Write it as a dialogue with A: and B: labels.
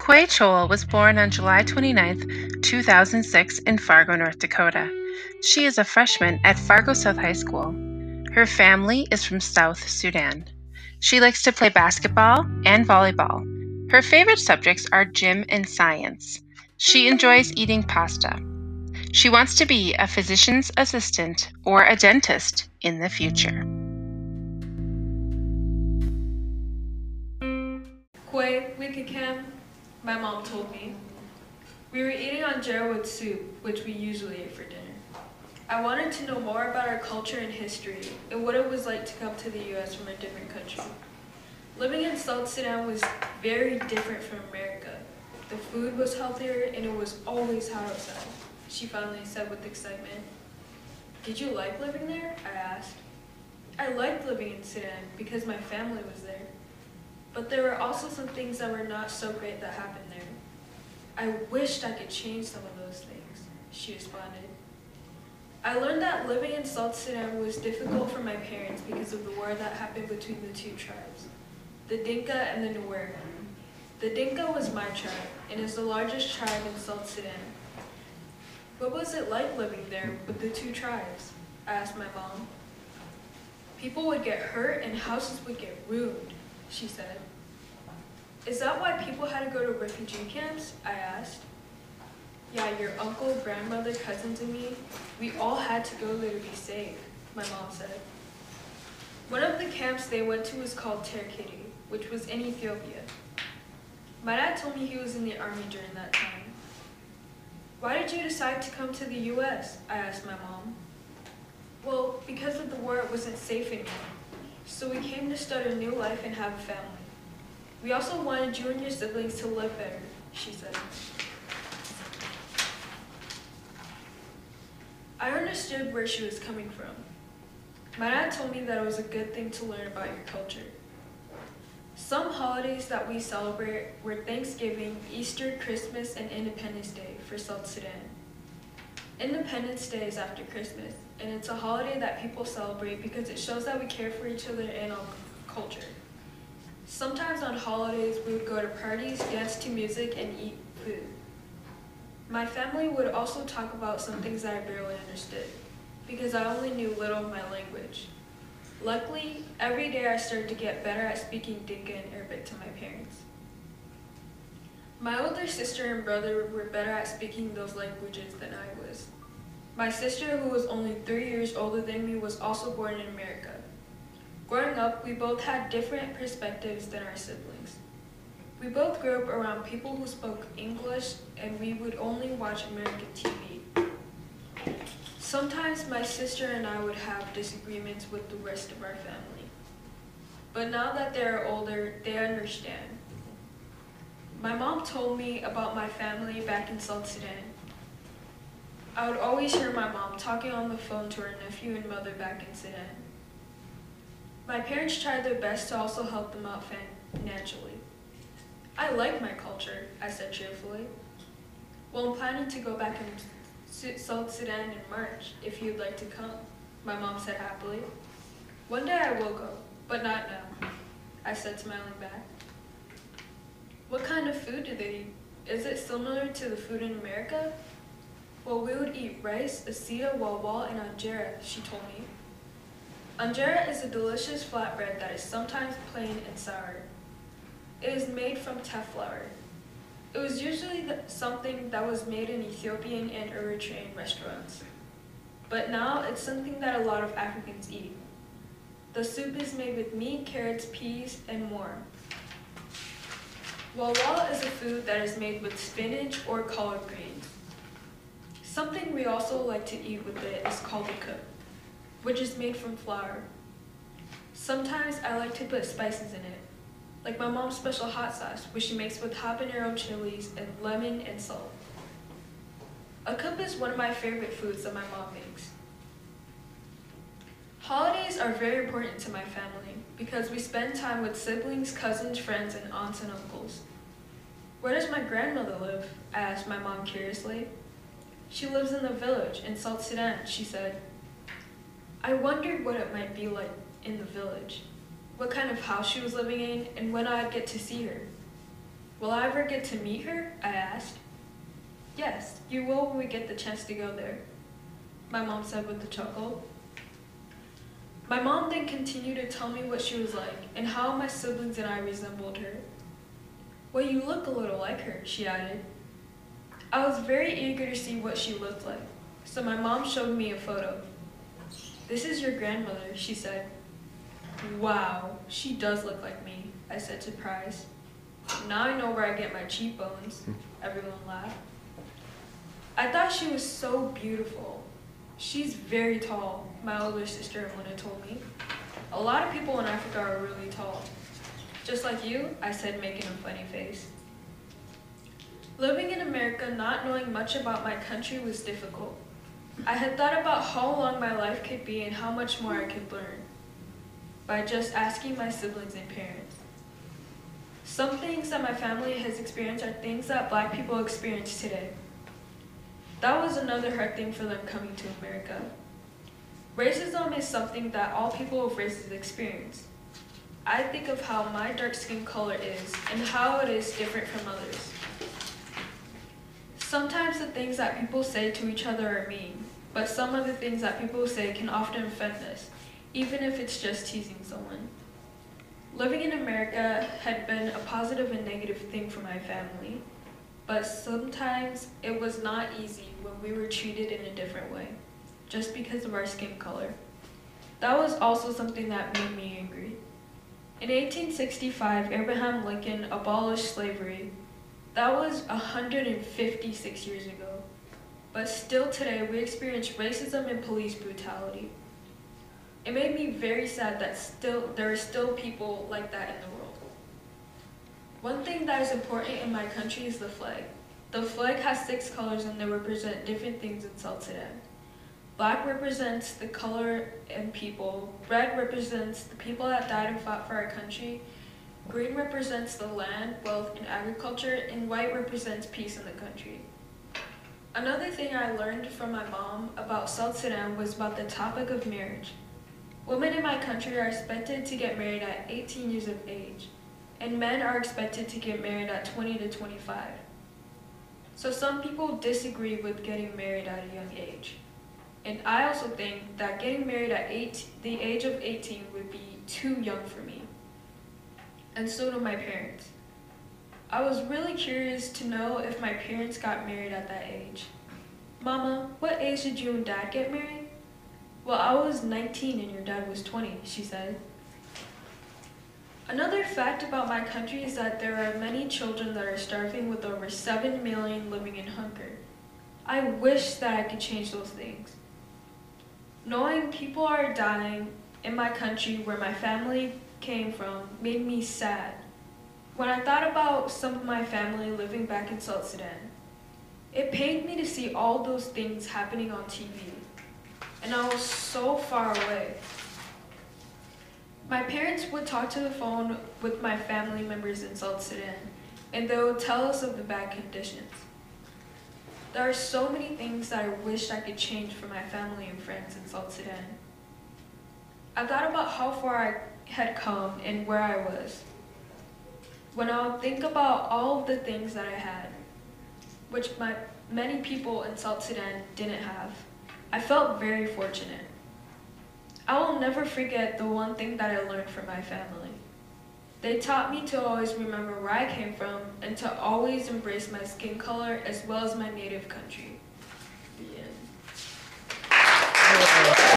A: Kuei Chol was born on July 29, 2006, in Fargo, North Dakota. She is a freshman at Fargo South High School. Her family is from South Sudan. She likes to play basketball and volleyball. Her favorite subjects are gym and science. She enjoys eating pasta. She wants to be a physician's assistant or a dentist in the future.
B: Quay, Wicked Cam, my mom told me. We were eating injera with soup, which we usually ate for dinner. I wanted to know more about our culture and history and what it was like to come to the US from a different country. Living in South Sudan was very different from America. The food was healthier and it was always hot outside, she finally said with excitement. Did you like living there? I asked. I liked living in Sudan because my family was there. But there were also some things that were not so great that happened there. I wished I could change some of those things, she responded. I learned that living in South Sudan was difficult for my parents because of the war that happened between the two tribes, the Dinka and the Nuer. The Dinka was my tribe and is the largest tribe in South Sudan. What was it like living there with the two tribes? I asked my mom. People would get hurt and houses would get ruined she said. Is that why people had to go to refugee camps? I asked. Yeah, your uncle, grandmother, cousins, and me, we all had to go there to be safe, my mom said. One of the camps they went to was called Terkidi, which was in Ethiopia. My dad told me he was in the army during that time. Why did you decide to come to the US? I asked my mom. Well, because of the war, it wasn't safe anymore. So we came to start a new life and have a family. We also wanted you and your siblings to live better, she said. I understood where she was coming from. My dad told me that it was a good thing to learn about your culture. Some holidays that we celebrate were Thanksgiving, Easter, Christmas, and Independence Day for South Sudan. Independence Day is after Christmas, and it's a holiday that people celebrate because it shows that we care for each other and our culture. Sometimes on holidays, we would go to parties, dance to music, and eat food. My family would also talk about some things that I barely understood, because I only knew little of my language. Luckily, every day I started to get better at speaking Dinka and Arabic to my parents. My older sister and brother were better at speaking those languages than I was. My sister, who was only three years older than me, was also born in America. Growing up, we both had different perspectives than our siblings. We both grew up around people who spoke English, and we would only watch American TV. Sometimes my sister and I would have disagreements with the rest of our family. But now that they are older, they understand. My mom told me about my family back in South Sudan. I would always hear my mom talking on the phone to her nephew and mother back in Sudan. My parents tried their best to also help them out financially. I like my culture, I said cheerfully. Well, I'm planning to go back in South Sudan in March, if you'd like to come, my mom said happily. One day I will go, but not now, I said smiling back. What kind of food do they eat? Is it similar to the food in America? Well, we would eat rice, asida, walwal, and anjera, she told me. Anjera is a delicious flatbread that is sometimes plain and sour. It is made from teff flour. It was usually something that was made in Ethiopian and Eritrean restaurants. But now it's something that a lot of Africans eat. The soup is made with meat, carrots, peas, and more. Walwal is a food that is made with spinach or collard greens. Something we also like to eat with it is called a cook, which is made from flour. Sometimes I like to put spices in it, like my mom's special hot sauce, which she makes with habanero chilies and lemon and salt. A cup is one of my favorite foods that my mom makes. Holidays are very important to my family because we spend time with siblings, cousins, friends, and aunts and uncles. Where does my grandmother live? I asked my mom curiously. She lives in the village in South Sudan, she said. I wondered what it might be like in the village, what kind of house she was living in, and when I'd get to see her. Will I ever get to meet her? I asked. Yes, you will when we get the chance to go there, my mom said with a chuckle. My mom then continued to tell me what she was like and how my siblings and I resembled her. Well, you look a little like her, she added. I was very eager to see what she looked like, so my mom showed me a photo. This is your grandmother, she said. Wow, she does look like me, I said surprised. Now I know where I get my cheekbones, everyone laughed. I thought she was so beautiful. She's very tall, my older sister Mona told me. A lot of people in Africa are really tall. Just like you, I said, making a funny face. Living in America, not knowing much about my country was difficult. I had thought about how long my life could be and how much more I could learn by just asking my siblings and parents. Some things that my family has experienced are things that black people experience today. That was another hard thing for them coming to America. Racism is something that all people of races experience. I think of how my dark skin color is and how it is different from others. Sometimes the things that people say to each other are mean, but some of the things that people say can often offend us, even if it's just teasing someone. Living in America had been a positive and negative thing for my family, but sometimes it was not easy when we were treated in a different way, just because of our skin color. That was also something that made me angry. In 1865, Abraham Lincoln abolished slavery. That was 156 years ago. But still today, we experience racism and police brutality. It made me very sad that still there are still people like that in the world. One thing that is important in my country is the flag. The flag has six colors and they represent different things in South Sudan. Black represents the color and people. Red represents the people that died and fought for our country. Green represents the land, wealth, and agriculture, and white represents peace in the country. Another thing I learned from my mom about South Sudan was about the topic of marriage. Women in my country are expected to get married at 18 years of age, and men are expected to get married at 20 to 25. So some people disagree with getting married at a young age. And I also think that getting married at eight, the age of 18 would be too young for me. And so do my parents. I was really curious to know if my parents got married at that age. Mama, what age did you and dad get married? Well, I was 19 and your dad was 20, she said. Another fact about my country is that there are many children that are starving with over 7 million living in hunger. I wish that I could change those things. Knowing people are dying in my country where my family came from made me sad. When I thought about some of my family living back in South Sudan, it pained me to see all those things happening on TV, and I was so far away. My parents would talk to the phone with my family members in South Sudan, and they would tell us of the bad conditions. There are so many things that I wished I could change for my family and friends in South Sudan. I thought about how far I had come and where I was. When I think about all of the things that I had, which my, many people in South Sudan didn't have, I felt very fortunate. I will never forget the one thing that I learned from my family. They taught me to always remember where I came from and to always embrace my skin color as well as my native country.